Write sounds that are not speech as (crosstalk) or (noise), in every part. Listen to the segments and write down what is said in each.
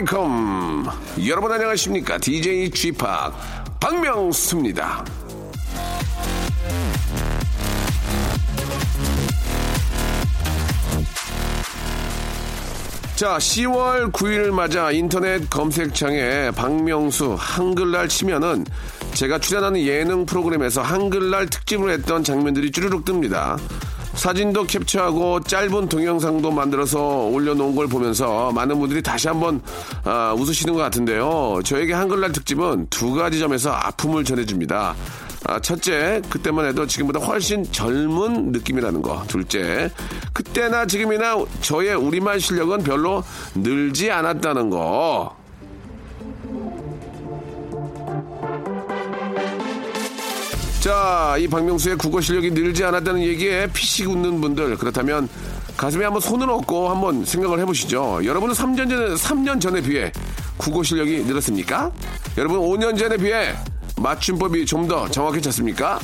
Welcome 여러분 안녕하십니까 DJ G 팍 박명수입니다. 자, 10월 9일 맞아 인터넷 검색창에 박명수 한글날 치면은 제가 출연하는 예능 프로그램에서 한글날 특집을 했던 장면들이 쭈르륵 뜹니다. 사진도 캡처하고 짧은 동영상도 만들어서 올려놓은 걸 보면서 많은 분들이 다시 한번 아, 웃으시는 것 같은데요. 저에게 한글날 특집은 두 가지 점에서 아픔을 전해줍니다. 아, 첫째, 그때만 해도 지금보다 훨씬 젊은 느낌이라는 거. 둘째, 그때나 지금이나 저의 우리말 실력은 별로 늘지 않았다는 거. 자, 이 박명수의 국어 실력이 늘지 않았다는 얘기에 피식 웃는 분들, 그렇다면 가슴에 한번 손을 얹고 한번 생각을 해보시죠. 여러분은 3년 전에, 3년 전에 비해 국어 실력이 늘었습니까? 여러분 5년 전에 비해 맞춤법이 좀 더 정확해졌습니까?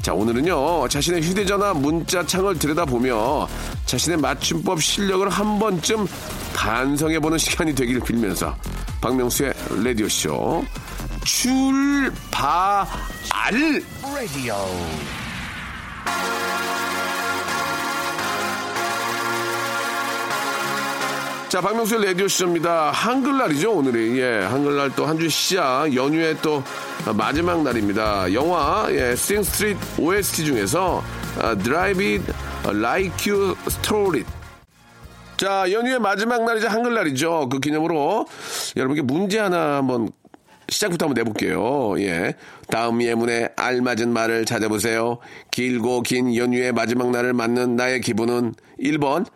자, 오늘은요, 자신의 휴대전화 문자 창을 들여다보며 자신의 맞춤법 실력을 한 번쯤 반성해보는 시간이 되기를 빌면서 박명수의 라디오쇼 출발! 라디오. 자, 박명수의 라디오쇼입니다. 한글날이죠, 오늘이. 예, 한글날 또 한 주 시작, 연휴의 또 마지막 날입니다. 영화, 예, Sing Street OST 중에서 아, Drive It Like You Stole It. 자, 연휴의 마지막 날이자 한글날이죠. 그 기념으로 여러분께 문제 하나 한번 시작부터 한번 내볼게요. 예. 다음 예문에 알맞은 말을 찾아보세요. 길고 긴 연휴의 마지막 날을 맞는 나의 기분은 1번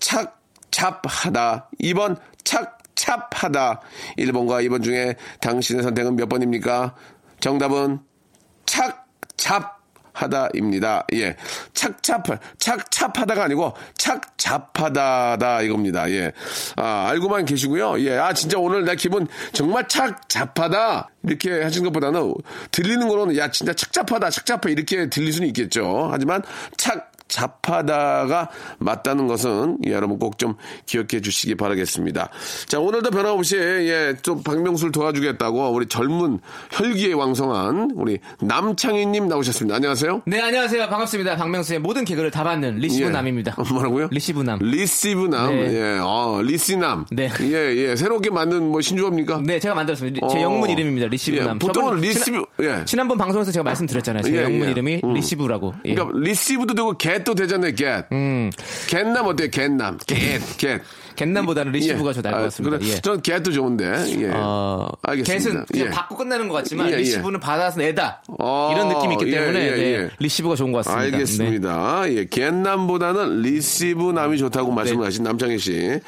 착잡하다. 2번 착잡하다. 1번과 2번 중에 당신의 선택은 몇 번입니까? 정답은 착잡 하다입니다. 예. 착잡, 착잡하다가 아니고 착잡하다다 이겁니다. 예. 아, 알고만 계시고요. 예. 아, 진짜 오늘 내 기분 정말 착잡하다. 이렇게 하신 것보다는 들리는 거로는 야, 진짜 착잡하다, 착잡해. 이렇게 들릴 수는 있겠죠. 하지만 착, 잡하다가 맞다는 것은 예, 여러분 꼭 좀 기억해 주시기 바라겠습니다. 자, 오늘도 변함없이 예, 좀 박명수를 도와주겠다고 우리 젊은 혈기에 왕성한 우리 남창희님 나오셨습니다. 안녕하세요. 네, 안녕하세요. 반갑습니다. 박명수의 모든 개그를 다 받는 리시브 예. 남입니다. 어, 뭐라고요? 리시브 남. 리시브남. 네. 예, 어, 리시남. 네. 예, 예. 새롭게 만든 뭐 신조어입니까? 네, 제가 만들었습니다. 제 어. 영문 이름입니다. 리시브 예, 남. 보통은 리시브, 지난, 예. 지난번 방송에서 제가 말씀드렸잖아요. 제 예, 영문 예. 이름이 음. 리시브라고. 예. 그러니까 리시브도 되고 get도 되잖아요, get. 음. get남 어때요, get남? get, get. get남보다는 리시브가 예. 더 나을 것 아, 같습니다. 그래, 예. 전 get도 좋은데. 예. 어, 알겠습니다. get은 그냥 예. 받고 끝나는 것 같지만 예, 예. 리시브는 받아서 내다 어, 이런 느낌이 있기 예, 때문에 예, 네, 예. 리시브가 좋은 것 같습니다. 네. 알겠습니다. 예, get남보다는 리시브남이 좋다고 말씀을 네. 하신 남창희 씨.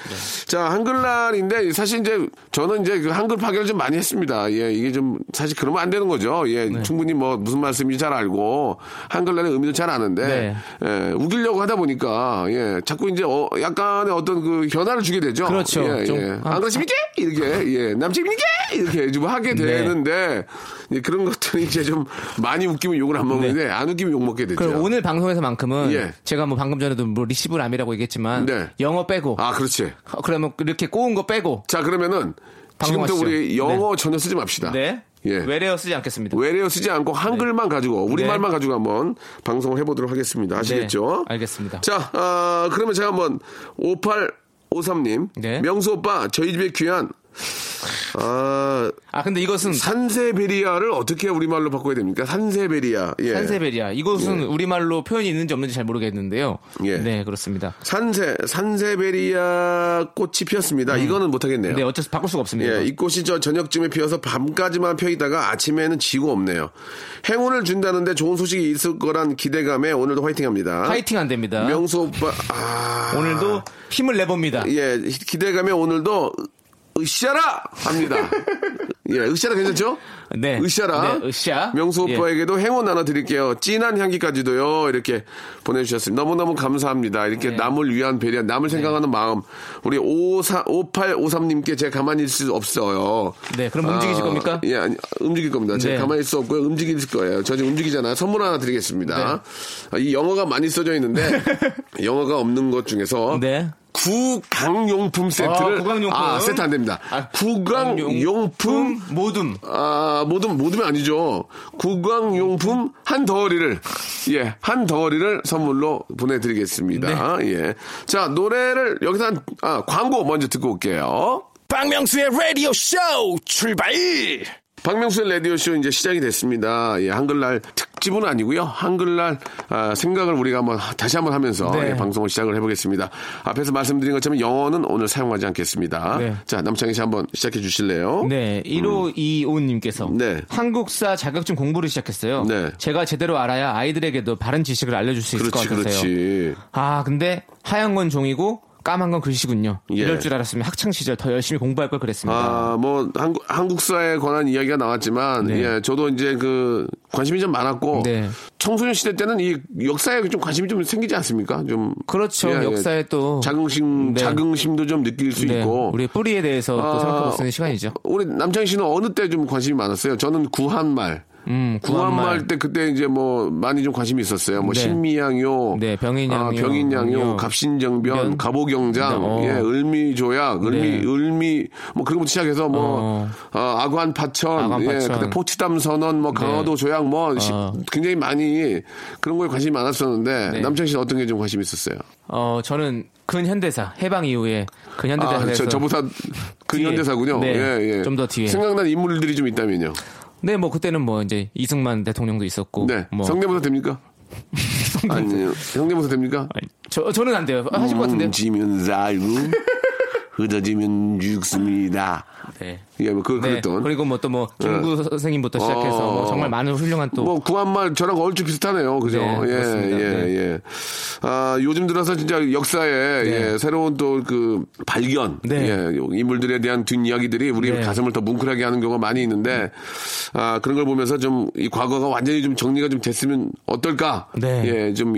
자, 한글날인데 사실 이제 저는 이제 그 한글 파괴를 좀 많이 했습니다. 예, 이게 좀 사실 그러면 안 되는 거죠. 예, 네. 충분히 뭐 무슨 말씀인지 잘 알고 한글날의 의미도 잘 아는데 네. 예, 우기려고 하다 보니까 예, 자꾸 이제 어, 약간의 어떤 그 변화를 주게 되죠. 그렇죠. 예, 좀, 예. 아, 안 그러십니까? 이렇게 예, 남친입니까? 이렇게 좀 하게 네. 되는데 예, 그런 것들이 이제 좀 많이 웃기면 욕을 안 먹는데 안 웃기면 욕 먹게 되죠. 네. 오늘 방송에서만큼은 예. 제가 뭐 방금 전에도 뭐 리시브남이라고 얘기했지만 네. 영어 빼고 아, 그렇지. 어, 그러면 이렇게 꼬운 거 빼고 자, 그러면은 지금부터. 우리 영어 전혀 쓰지 맙시다. 네. 예. 외래어 쓰지 않겠습니다. 외래어 쓰지 않고 한글만 가지고 우리말만 네. 가지고 한번 방송을 해보도록 하겠습니다. 아시겠죠? 네, 알겠습니다. 자, 아, 그러면 제가 한번 5853님 네. 명수 오빠 저희 집에 귀한 아, 아 근데 이것은 산세베리아를 어떻게 우리말로 바꿔야 됩니까? 산세베리아. 예. 산세베리아. 이것은 우리말로 표현이 있는지 없는지 잘 모르겠는데요. 예. 네, 그렇습니다. 산세 산세베리아 꽃이 피었습니다. 이거는 못 하겠네요. 네, 어쩔 수 바꿀 수가 없습니다. 예, 이 꽃이 저 저녁쯤에 피어서 밤까지만 펴 있다가 아침에는 지고 없네요. 행운을 준다는데 좋은 소식이 있을 거란 기대감에 오늘도 화이팅합니다. 파이팅 안 됩니다. 명수 오빠, 아, 오늘도 힘을 내봅니다. 예, 기대감에 오늘도 으쌰라! 합니다. (laughs) 예, 으쌰라 괜찮죠? 네. 으쌰라. 네, 으쌰. 명수 예. 오빠에게도 행운 나눠드릴게요. 진한 향기까지도요. 이렇게 보내주셨습니다. 너무너무 감사합니다. 이렇게 네. 남을 위한 배려, 남을 생각하는 마음. 우리 54, 5853님께 제가 가만히 있을 수 없어요. 네, 그럼 움직이실 겁니까? 예, 아니, 움직일 겁니다. 제가 네. 가만히 있을 수 없고요. 움직일 거예요. 저 지금 움직이잖아요. 선물 하나 드리겠습니다. 네. 아, 이 영어가 많이 써져 있는데, (laughs) 영어가 없는 것 중에서 네. 구강용품 세트를 아, 구강용품. 아, 세트 안 됩니다. 아, 구강용품 모둠. 아, 모든 모둠이 아니죠. 구강용품 한 덩어리를 예, 한 덩어리를 선물로 보내 드리겠습니다. 네. 예. 자, 노래를 여기서 한 아, 광고 먼저 듣고 올게요. 박명수의 라디오 쇼 출발! 박명수의 라디오쇼 이제 시작이 됐습니다. 예, 한글날 특집은 아니고요. 한글날 아, 생각을 우리가 한번 다시 한번 하면서 네. 예, 방송을 시작을 해보겠습니다. 앞에서 말씀드린 것처럼 영어는 오늘 사용하지 않겠습니다. 네. 자, 남창희 씨 한번 시작해 주실래요? 네, 1525님께서 네. 한국사 자격증 공부를 시작했어요. 네. 제가 제대로 알아야 아이들에게도 바른 지식을 알려줄 수 있을 그렇지, 것 같아서요. 그렇지. 아, 근데 하얀 건 종이고 까만 건 글씨군요. 예. 이럴 줄 알았으면 학창 시절 더 열심히 공부할 걸 그랬습니다. 아, 뭐, 한국, 한국사에 관한 이야기가 나왔지만, 네. 예, 저도 이제 그, 관심이 좀 많았고, 네. 청소년 시대 때는 이 역사에 좀 관심이 좀 생기지 않습니까? 좀. 그렇죠. 예, 예. 역사에 또 자긍심, 네. 자긍심도 좀 느낄 수 네, 있고. 우리의 뿌리에 대해서 또 아, 수 있는 시간이죠. 우리 남창희 씨는 어느 때 좀 관심이 많았어요? 저는 구한말. 음, 구한말. 때 그때 이제 뭐 많이 좀 관심이 있었어요. 뭐 네. 신미양요, 네, 병인양요, 아, 병인양요, 요, 갑신정변, 변. 갑오경장, 어. 예, 을미조약, 을미, 네. 을미 뭐 그런 것부터 시작해서 뭐 어. 아, 아관파천, 아관 파천. 예, 그때 포츠담 선언, 뭐 강화도 조약, 뭐 시- 어. 굉장히 많이 그런 거에 관심이 많았었는데 네. 남창희 씨는 어떤 게 좀 관심이 있었어요? 어, 저는 근현대사, 해방 이후에 근현대사에서 아, 저, 저보다 근현대사군요. 네, 예, 예. 좀 더 뒤에. 생각난 인물들이 좀 있다면요. 네, 뭐 그때는 뭐 이제 이승만 대통령도 있었고 네. 뭐 성대모사 됩니까? 아니요. 성대모사 됩니까? 아니, 저 저는 안 돼요. 하실 것 같은데요. 지면 살고 (laughs) 흩어지면 죽습니다. 네. 예, 뭐 그, 네. 그랬던. 그리고 뭐 또 뭐 김구 선생님부터 시작해서 어. 뭐 정말 많은 훌륭한 또 뭐 구한말 저랑 얼추 비슷하네요, 그죠? 네, 예, 그렇습니다. 예, 네. 예. 아 요즘 들어서 진짜 역사에 네. 예, 새로운 또 그 발견, 네. 예, 인물들에 대한 뒷 이야기들이 우리 네. 가슴을 더 뭉클하게 하는 경우가 많이 있는데 아 그런 걸 보면서 좀 이 과거가 완전히 좀 정리가 좀 됐으면 어떨까? 네. 예, 좀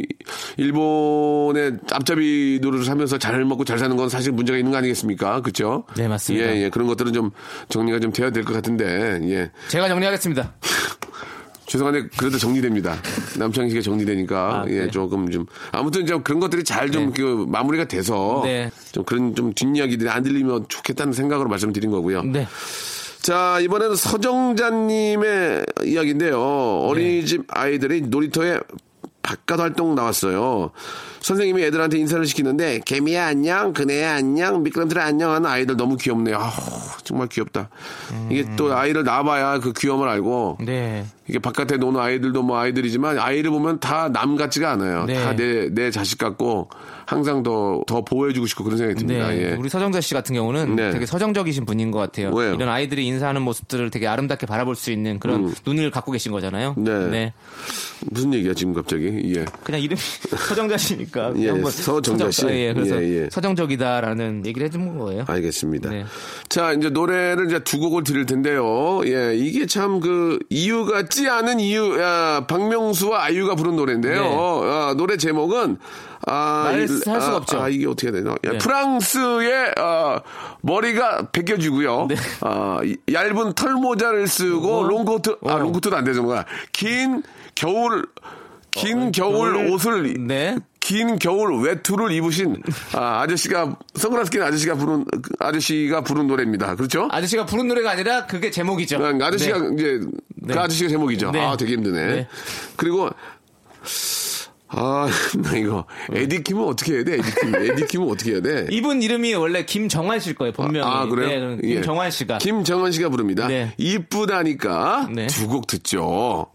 일본의 앞잡이 노릇을 하면서 잘 먹고 잘 사는 건 사실 문제가 있는 거 아니겠습니까? 그렇죠? 네, 맞습니다. 예, 예, 그런 것들은 좀 정리가 좀 돼야 될 것 같은데, 예. 제가 정리하겠습니다. (laughs) 죄송한데 그래도 정리됩니다. 남창희 씨가 정리되니까 아, 예 네. 조금 좀 아무튼 좀 그런 것들이 잘좀 네. 그 마무리가 돼서 네. 좀 그런 좀 뒷이야기들이 안 들리면 좋겠다는 생각으로 말씀드린 거고요. 네. 자 이번에는 서정자님의 이야기인데요. 어린이집 아이들이 놀이터에 바깥 활동 나왔어요. 선생님이 애들한테 인사를 시키는데 개미야 안녕, 그네야 안녕, 미끄럼틀아 안녕 하는 아이들 너무 귀엽네요. 아, 정말 귀엽다. 이게 또 아이를 낳아봐야 그 귀여움을 알고 네. 이게 바깥에 노는 아이들도 뭐 아이들이지만 아이를 보면 다 남 같지가 않아요. 네. 다내 내 자식 같고 항상 더 더 보호해주고 싶고 그런 생각이 듭니다. 네, 예. 우리 서정자 씨 같은 경우는 네. 되게 서정적이신 분인 것 같아요. 왜요? 이런 아이들이 인사하는 모습들을 되게 아름답게 바라볼 수 있는 그런 눈을 갖고 계신 거잖아요. 음. 네. 무슨 얘기야 지금 갑자기? 예. 그냥 이름이 (laughs) 서정자 씨니까. 예, 서정자 씨. 서정- 예, 그래서 예, 예. 서정적이다라는 얘기를 해준 거예요. 알겠습니다. 네. 자, 이제 노래를 이제 두 곡을 드릴 텐데요. 예, 이게 참 그 이유 같지 않은 이유, 야, 박명수와 아이유가 부른 노래인데요. 네. 아, 노래 제목은 아, 말할 수 아, 없죠. 아, 이게 어떻게 되나? 야, 네. 프랑스의 아, 머리가 벗겨지고요. 네. 아, 이- 얇은 털 모자를 쓰고 롱코트, 아, 어. 롱코트도 안 되죠, 뭐야. 긴 겨울 긴 겨울 겨울- 옷을 네. 긴 겨울 외투를 입으신 아, 아저씨가 선글라스 낀 아저씨가 부른 그 아저씨가 부른 노래입니다. 그렇죠? 아저씨가 부른 노래가 아니라 그게 제목이죠. 아, 아저씨가 네. 이제 그 아저씨가 제목이죠. 네. 아 되게 힘드네. 네. 그리고 아, (laughs) 나 이거 에디킴은 어떻게 해야 돼? 에디킴, 에디킴은 어떻게 해야 돼? 이분 이름이 원래 김정환 씨일 거예요, 본명이. 아, 그래요? 네, 예. 김정환 씨가. 김정은 씨가 부릅니다. 네. 이쁘다니까 네. 두곡 듣죠.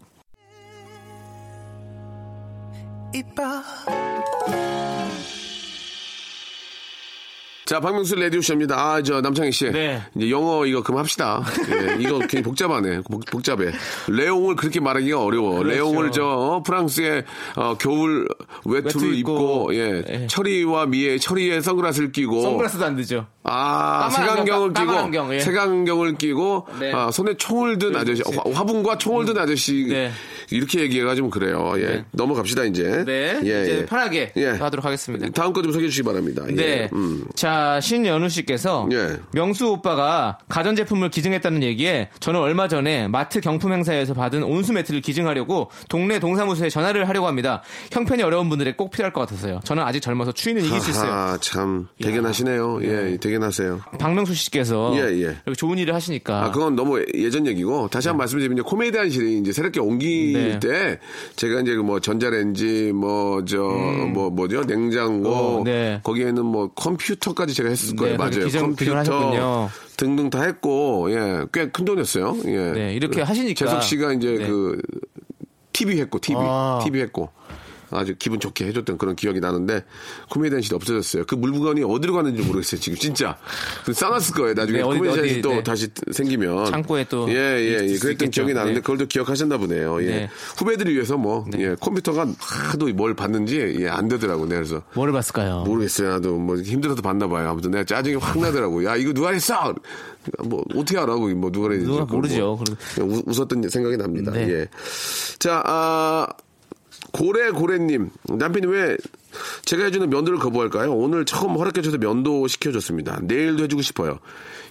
자, 박명수 라디오쇼입니다. 아, 저, 남창희 씨. 네. 이제 영어 이거 그만합시다. 예, 이거 굉장히 복잡하네. 복, 복잡해. 레옹을 그렇게 말하기가 어려워. 그렇죠. 레옹을 저, 어, 프랑스의 어, 겨울 외투를 외투 입고, 입고, 예, 예. 철이와 미에, 철이에 선글라스를 끼고. 선글라스도 안 되죠. 아, 색안경을 끼고 안경, 예. 색안경을 끼고 네. 아, 손에 총을 든 아저씨, 화- 화분과 총을 든 아저씨 네. 이렇게 얘기해가지고 그래요. 예, 네. 넘어갑시다 이제. 네. 예, 이제 예. 편하게 예. 하도록 하겠습니다. 다음 거 좀 소개해 주시기 바랍니다. 예. 네. 음. 자, 신연우 씨께서 예. 명수 오빠가 가전제품을 기증했다는 얘기에 저는 얼마 전에 마트 경품 행사에서 받은 온수 매트를 기증하려고 동네 동사무소에 전화를 하려고 합니다. 형편이 어려운 분들에 꼭 필요할 것 같아서요. 저는 아직 젊어서 추위는 이길 수 있어요. 아, 참 대견하시네요. 예, 대견 하세요. 박명수 씨께서 예, 예. 이렇게 좋은 일을 하시니까 아, 그건 너무 예전 얘기고, 다시 한번 말씀드리면, 이제 코미디안실이 이제 새롭게 옮길 네. 때, 제가 이제 뭐 전자레인지, 뭐, 저, 뭐, 뭐죠? 냉장고, 어, 네. 거기에는 뭐 컴퓨터까지 제가 했을 네, 거예요. 맞아요. 하셨군요. 등등 다 했고, 예, 꽤 큰 돈이었어요. 예. 네, 이렇게 하시니까. 재석 씨가 이제 네. 그, TV 했고, TV. 아. TV 했고. 아주 기분 좋게 해줬던 그런 기억이 나는데 코미디언 실이 없어졌어요. 그 물건이 어디로 가는지 모르겠어요. 지금 진짜 그 싸놨을 거예요. 나중에 네, 어디- 코미디언 어디, 실이 또 네. 다시 생기면 창고에 또 예, 예, 예. 수 그랬던. 기억이 나는데 네. 그걸 또 기억하셨나 보네요. 예. 네. 후배들을 위해서 뭐 예, 컴퓨터가 하도 뭘 봤는지 예, 안 되더라고. 네, 그래서 뭐를 봤을까요? 모르겠어요. 나도 뭐 힘들어서 봤나 봐요. 아무튼 내가 짜증이 확 나더라고. 야 이거 누가 했어? 뭐 어떻게 알아고 뭐 누가 했는지 누가 모르죠. 뭐 웃었던 생각이 납니다. 네. 예. 자, 아, 고래 고래님 남편이 왜 제가 해주는 면도를 거부할까요? 오늘 처음 허락해줘서 면도 시켜줬습니다. 내일도 해주고 싶어요.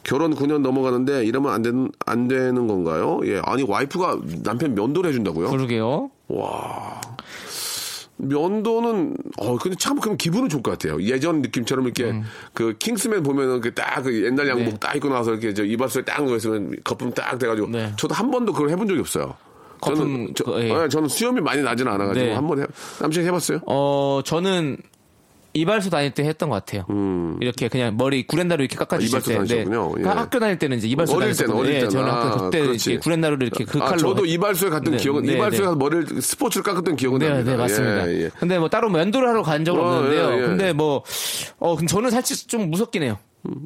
결혼 9년 넘어가는데 이러면 안, 되는, 안 되는 건가요? 예. 아니, 와이프가 남편 면도를 해준다고요? 그러게요. 와. 면도는 어 근데 참 그럼 기분은 좋을 것 같아요. 예전 느낌처럼 이렇게 그 킹스맨 보면은 그딱그 옛날 양복 음. 네. 딱 입고 나서 이렇게 저 이발소에 딱 누워 있으면 거품 딱 돼가지고 네. 저도 한 번도 그걸 해본 적이 없어요. 거품, 저는 저, 그, 예. 예, 저는 수염이 많이 나지는 않아가지고 네. 한번 해, 남친 해봤어요? 어, 저는 이발소 다닐 때 했던 것 같아요. 이렇게 그냥 머리 구렛나루 이렇게 깎아주실 음. 이발소 때. 다니셨군요. 예. 그러니까 학교 다닐 때는 이제 이발소 어릴 때는, 다녔었거든요. 어릴 예, 때는. 저는 아, 학교 그때 그렇지. 이렇게 구렛나루를 이렇게 그 아, 칼로. 저도 이발소에 갔던 네, 기억은 네, 이발소에 네. 가서 머리를 스포츠를 깎았던 기억은 네, 납니다. 네, 맞습니다. 예, 예. 근데 뭐 따로 면도를 하러 간 적은 어, 없는데요. 예, 예. 근데 뭐, 어, 저는 사실 좀 무섭긴 해요.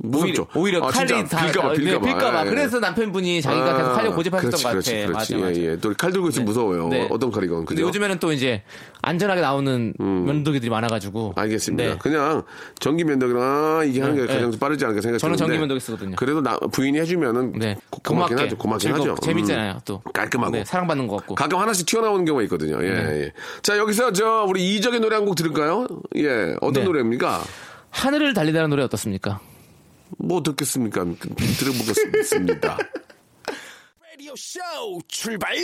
무섭죠. 오히려, 오히려 아, 칼이 다 빌까봐, 네, 빌까봐. 빌까봐. 예, 예. 그래서 남편분이 자기가 계속 칼을 고집하셨던 것 같아. 그렇지. 맞아, 맞아. 예, 예. 또칼 들고 있으면 무서워요. 네. 어떤 칼이건. 근데? 요즘에는 또 이제 안전하게 나오는 면도기들이 많아가지고. 알겠습니다. 네. 그냥 전기 면도기나 이게 하는 게 네, 가장 네. 빠르지 않을까 생각했는데 저는 전기 면도기 쓰거든요. 그래도 나- 부인이 해주면은 네. 고- 고맙긴 고맙게. 하죠. 고맙긴 즐겁고 하죠. 재밌잖아요, 음. 또. 깔끔하고. 네, 사랑받는 것 같고. 가끔 하나씩 튀어나오는 경우가 있거든요. 예, 네. 예. 자, 여기서 저 우리 이적의 노래 한 곡 들을까요? 예. 어떤 네. 노래입니까? 하늘을 달리다는 노래 어떻습니까? 뭐 듣겠습니까? 들어보겠습니다. (laughs) 라디오 쇼 출발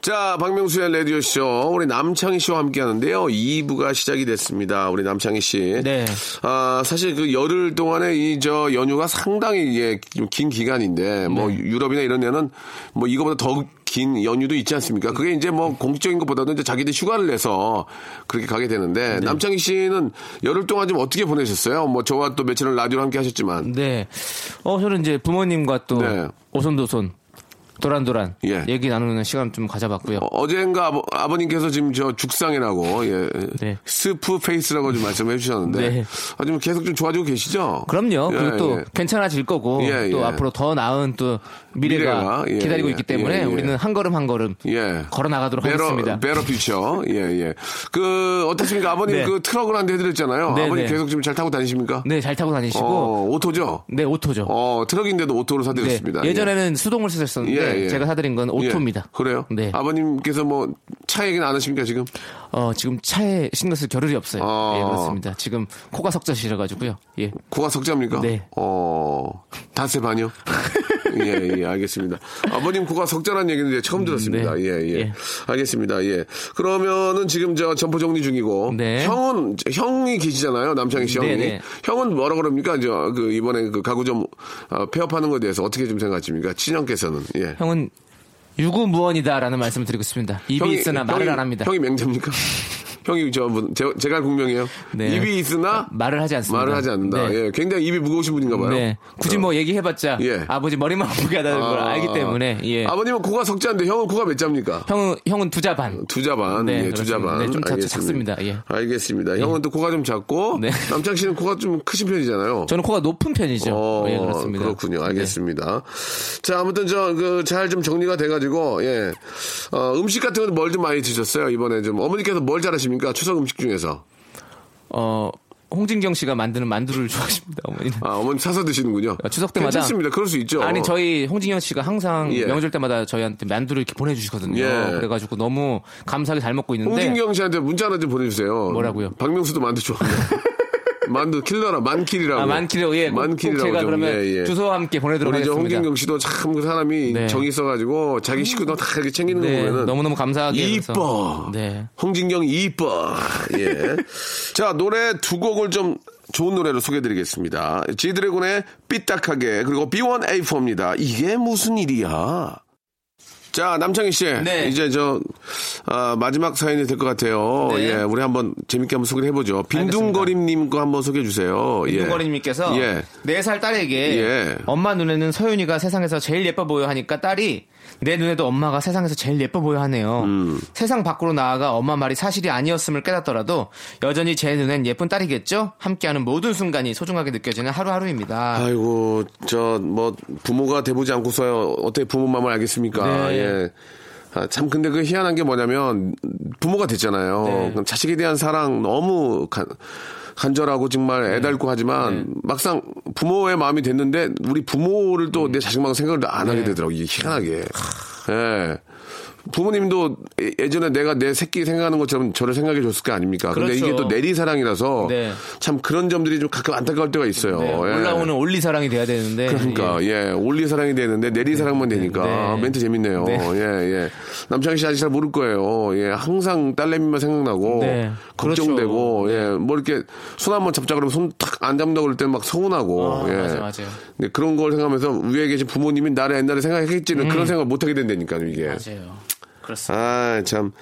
자, 박명수의 라디오쇼. 우리 남창희 씨와 함께 하는데요. 2부가 시작이 됐습니다. 우리 남창희 씨. 네. 아, 사실 그 열흘 동안의 이저 연휴가 상당히 이게 좀긴 기간인데, 뭐 네. 유럽이나 이런 데는 뭐 이거보다 더 긴 연휴도 있지 않습니까? 그게 이제 뭐 공식적인 것보다도 이제 자기들 휴가를 내서 그렇게 가게 되는데, 네. 남창희 씨는 열흘 동안 좀 어떻게 보내셨어요? 뭐 저와 또 며칠을 라디오를 함께 하셨지만. 네. 어, 저는 이제 부모님과 또 네. 오손도손, 도란도란 예. 얘기 나누는 시간 좀 가져봤고요. 어, 젠가 아버, 님께서 지금 저 죽상이라고 예. 네. soup face라고 좀 말씀해 주셨는데 네. 아, 좀 계속 좀 좋아지고 계시죠? 그럼요. 예, 그리고 또 예. 괜찮아질 거고 예, 또 예. 앞으로 더 나은 또 미래가, 미래가, 예, 기다리고 예, 있기 때문에. 우리는 한 걸음 한 걸음 예. 걸어 나가도록 하겠습니다. better 퓨처. 예, 예. 그, 어떻습니까? 아버님 네. 그 트럭을 한 대 해드렸잖아요. 네, 아버님 네. 계속 지금 잘 타고 다니십니까? 네, 잘 타고 다니시고 어, 오토죠? 네, 오토죠. 어, 트럭인데도 오토를 네, 사드렸습니다. 예전에는 수동을 쓰셨었는데 예, 예. 제가 사드린 건 예. 오토입니다. 그래요? 네. 아버님께서 뭐, 차 얘기는 안 하십니까, 지금? 어, 지금 차에 신경 쓸 겨를이 없어요. 아. 예, 그렇습니다. 지금 코가 석자시려가지고요. 예. 코가 석자입니까? 네. 어, 닷새 반이요? (laughs) 예, 예, 알겠습니다. 아버님 코가 석자라는 얘기는 이제 처음 들었습니다. 네. 예, 예, 예. 알겠습니다. 예. 그러면은 지금 저 점포 정리 중이고. 네. 형은, 형이 계시잖아요. 남창희 씨 형이. 네, 네. 형은 뭐라 그럽니까? 저, 그, 이번에 그 가구점 어, 폐업하는 것에 대해서 어떻게 좀 생각하십니까? 친형께서는. 예. 형은 유구무원이다라는 말씀을 드리고 있습니다. 입이 있으나 말을 형이- 안 합니다. 형이 맹자입니까? (laughs) 형이 저, 뭐, 제, 제가 공명이에요. 네. 입이 있으나 말을 하지 않습니다. 말을 하지 않는다. 네. 예, 굉장히 입이 무거우신 분인가 봐요. 네. 굳이 뭐 얘기해봤자 예. 아버지 머리만 아프게 하다는 걸 아, 알기 때문에 예. 아버님은 코가 석자인데 형은 코가 몇 자입니까? 형은 형은 두 자 반. 두 자 반. 네, 예, 두자 그렇습니다. 반. 네, 좀 작- 작습니다. 예. 알겠습니다. 형은 또 코가 좀 작고 네. (laughs) 남창 씨는 코가 좀 크신 편이잖아요. 저는 코가 높은 편이죠. 어, 예, 그렇습니다. 그렇군요. 알겠습니다. 자, 아무튼 저 그 잘 좀 정리가 돼가지고 예, 어, 음식 같은 건 뭘 좀 많이 드셨어요 이번에 좀 어머니께서 뭘 잘하십니까 추석 음식 중에서 어 홍진경 씨가 만드는 만두를 (laughs) 좋아하십니다. 어머니는. 아, 어머니 사서 드시는군요. 추석 때마다 괜찮습니다. 그럴 수 있죠. 아니 저희 홍진경 씨가 항상 예. 명절 때마다 저희한테 만두를 이렇게 보내주시거든요. 예. 그래가지고 너무 감사하게 잘 먹고 있는데 홍진경 씨한테 문자 하나 좀 보내주세요. 뭐라고요? 박명수도 만두 좋아한다. (laughs) 만두 킬러라 만킬이라고. 아, 만키로 예, 만킬이라고 제가 좀, 그러면 예, 예. 주소와 함께 보내도록 우리 저 하겠습니다. 홍진경 씨도 참 그 사람이 네. 정이 있어가지고 자기 식구도 다 이렇게 챙기는 네, 거 보면은 너무 너무 감사하게 그래서- 이뻐. 네. 홍진경 이뻐. 예. (laughs) 자 노래 두 곡을 좀 좋은 노래로 소개해드리겠습니다. 지드래곤의 삐딱하게 그리고 B1A4입니다. 이게 무슨 일이야? 자 남창희 씨, 네. 이제 저 아, 마지막 사연이 될 것 같아요. 네. 예, 우리 한번 재밌게 한번 소개를 해보죠. 빈둥거림님 거 한번 소개해 주세요. 예. 김동거리님께서 예. 네살 딸에게 예. 엄마 눈에는 서윤이가 세상에서 제일 예뻐 보여 하니까 딸이 내 눈에도 엄마가 세상에서 제일 예뻐 보여 하네요. 음. 세상 밖으로 나아가 엄마 말이 사실이 아니었음을 깨닫더라도 여전히 제 눈엔 예쁜 딸이겠죠? 함께하는 모든 순간이 소중하게 느껴지는 하루하루입니다. 아이고 저 뭐 부모가 돼보지 않고서 어떻게 부모 마음을 알겠습니까? 네. 예. 아, 참 근데 그 희한한 게 뭐냐면 부모가 됐잖아요. 네. 자식에 대한 사랑 너무 간, 간절하고 정말 애달고 하지만 네. 막상 부모의 마음이 됐는데 우리 부모를 또내 음. 자식만 생각을 안 하게 네. 되더라고 이게 희한하게. 예. 부모님도 예- 예전에 내가 내 새끼 생각하는 것처럼 저를 생각해 줬을 거 아닙니까? 근데 그렇죠. 이게 또 내리 사랑이라서 네. 참 그런 점들이 좀 가끔 안타까울 때가 있어요. 네, 예. 올라오는 올리 사랑이 돼야 되는데 그러니까 예. 예, 올리 사랑이 되는데 내리 사랑만 되니까 네. 멘트 재밌네요. 네. 예, 예. 남창희 씨 아직 잘 모를 거예요. 예, 항상 딸내미만 생각나고 네. 걱정되고 그렇죠. 예, 뭐 이렇게 손 한번 잡자 그러면 손 탁 안 잡는다고 그럴 때 막 서운하고 아, 예. 맞아요, 맞아요. 네, 그런 걸 생각하면서 위에 계신 부모님이 나를 옛날에 생각했겠지는 그런 생각 못 하게 된다니까요, 이게. 음. 맞아요. 그렇습니다. 아, 참.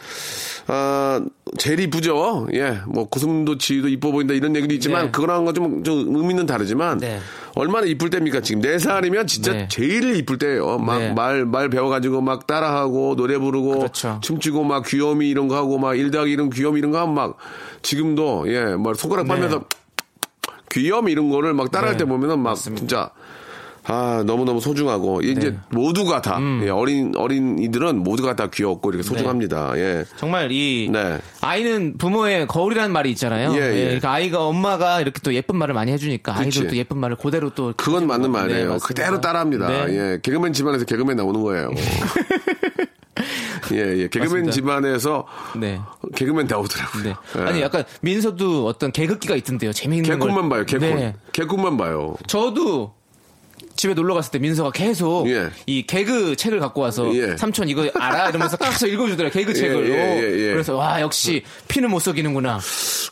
아, 제일 이쁘죠? 예. 뭐, 고슴도 지도 이뻐 보인다 이런 얘기도 있지만, 네. 그거랑 좀, 좀 의미는 다르지만, 네. 얼마나 이쁠 때입니까? 지금 네살이면 진짜 네. 제일 이쁠 때예요. 막 네. 말, 말 배워가지고 막 따라하고, 노래 부르고, 그렇죠. 춤추고, 막 귀요미 이런 거 하고, 막 일다기 이런 귀요미 이런 거 하면 막, 지금도, 예, 뭐 손가락 네. 빨면서 귀요미 이런 거를 막 따라할 네. 때 보면은 막 맞습니다. 진짜, 아, 너무너무 소중하고, 이제 네. 음. 모두가 다, 예, 어린, 어린이들은 모두가 다 귀엽고 이렇게 소중합니다. 예. 정말 이 네. 아이는 부모의 거울이라는 말이 있잖아요. 예, 예. 그러니까 아이가 엄마가 이렇게 또 예쁜 말을 많이 해주니까 그치. 아이도 또 예쁜 말을 그대로 또 그건 맞는 네, 말이에요. 맞습니다. 그대로 따라합니다. 네. 예. 개그맨 집안에서 개그맨 나오는 거예요. (laughs) 예, 예. 개그맨 맞습니다. 집안에서 네. 개그맨 나오더라고요. 네. 예. 아니 약간 민서도 어떤 개그기가 있던데요. 재미있는 걸. 개콘만 봐요, 개콘. 네. 개콘만 봐요. 저도 집에 놀러 갔을 때 민서가 계속 예. 이 개그 책을 갖고 와서 예. 삼촌 이거 알아 이러면서 (laughs) 계속 읽어주더라 개그 책을. 예, 예, 예. 그래서 와 역시 피는 못 속이는구나.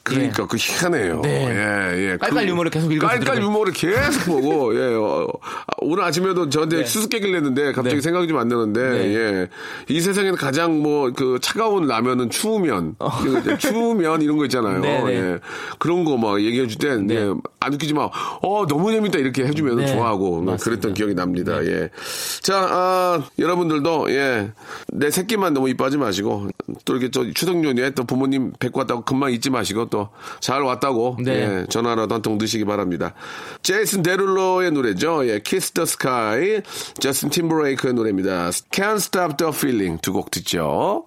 그러니까 그 희한해요. 네. 예, 예. 깔깔 그 유머를 계속 읽어주더라고요. 깔깔 유머를 계속 보고, 예. 어, 아, 오늘 아침에도 저한테 네. 수수께끼를 냈는데 갑자기 네. 생각이 좀 안 나는데, 네. 예. 이 세상에는 가장 뭐 그 차가운 라면은 추우면, 있잖아요. 추우면 이런 거 있잖아요. 어. (laughs) 네, 네. 예. 그런 거 막 얘기해 줄 때, 네. 예. 안 웃기지만, 어, 너무 재밌다 이렇게 해주면 네. 좋아하고, 맞습니다. 그랬던 기억이 납니다. 예. 자, 아, 여러분들도, 예. 내 새끼만 너무 이뻐하지 마시고, 또 이렇게 저 추석 연휴에 또 부모님 뵙고 왔다고 금방 잊지 마시고, 또 잘 왔다고, 네. 예. 전화라도 한통 넣으시기 바랍니다. 제이슨 데룰로의 노래죠. 예. Kiss the Sky. 저스틴 팀브레이크의 노래입니다. Can't Stop the Feeling 두 곡 듣죠.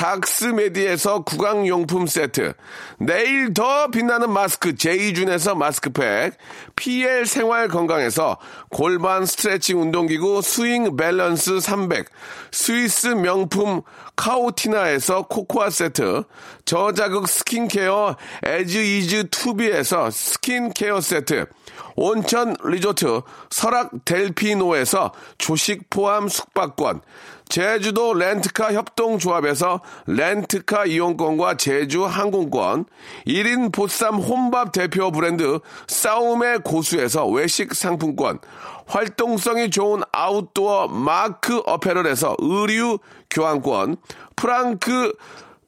닥스메디에서 구강용품 세트, 내일 더 빛나는 마스크 제이준에서 마스크팩, PL 생활 건강에서 골반 스트레칭 운동기구 스윙 밸런스 300, 스위스 명품 카오티나에서 코코아 세트, 저자극 스킨케어 에즈 이즈 투비에서 스킨케어 세트, 온천 리조트 설악 델피노에서 조식 포함 숙박권, 제주도 렌트카 협동조합에서 렌트카 이용권과 제주 항공권, 1인 보쌈 혼밥 대표 브랜드 싸움의 고수에서 외식 상품권, 활동성이 좋은 아웃도어 마크 어페럴에서 의류 교환권, 프랑크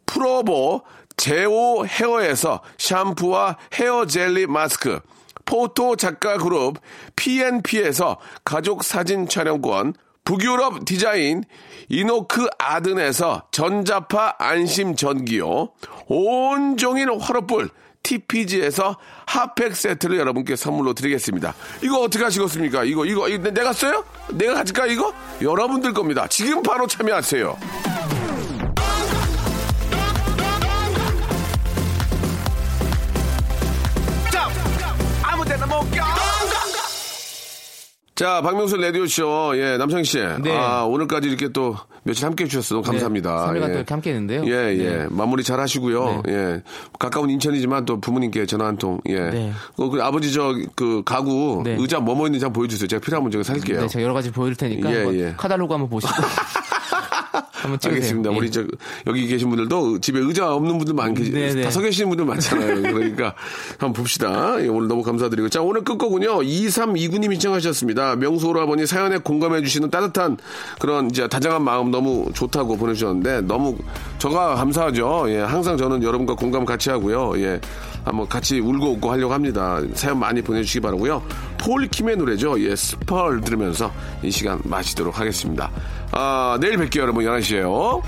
프로보 제오 헤어에서 샴푸와 헤어 젤리 마스크, 포토 작가 그룹 PNP에서 가족 사진 촬영권, 북유럽 디자인 이노크 아든에서 전자파 안심 전기요, 온종일 화로불 TPG에서 핫팩 세트를 여러분께 선물로 드리겠습니다. 이거 어떻게 하시겠습니까? 이거, 이거, 이거 내가 써요? 내가 가질까, 이거? 여러분들 겁니다. 지금 바로 참여하세요. 자, 박명수 라디오쇼, 예, 남창희 씨. 네. 아, 오늘까지 이렇게 또 며칠 함께 해주셔서 너무 감사합니다. 3일간 예. 또 이렇게 함께 했는데요. 예, 예. 네. 마무리 잘 하시고요. 예. 가까운 인천이지만 또 부모님께 전화 한 통. 예. 네. 그, 그 아버지 저 그 가구 네. 의자 뭐뭐 있는지 한번 보여주세요. 제가 필요하면 제가 살게요. 네, 제가 여러 가지 보여드릴 테니까 예, 예. 카달로그 한번 보시고 (laughs) 한번 찍으세요. 알겠습니다. 예. 우리 저 여기 계신 분들도 집에 의자 없는 분들 많 계시, 네, 네. 다서 계시는 분들 많잖아요. (laughs) 그러니까 한번 봅시다. 예, 오늘 너무 감사드리고 자 오늘 끝곡은요 2329님이 신청하셨습니다. 명수 오라버니 사연에 공감해 주시는 따뜻한 그런 이제 다정한 마음 너무 좋다고 보내주셨는데 너무 저가 감사하죠. 예, 항상 저는 여러분과 공감 같이 하고요. 예. 한번 같이 울고 웃고 하려고 합니다. 사연 많이 보내주시기 바라고요. 폴킴의 노래죠. 예, 스펄 들으면서 이 시간 마치도록 하겠습니다. 아, 내일 뵐게요, 여러분. 11시에요.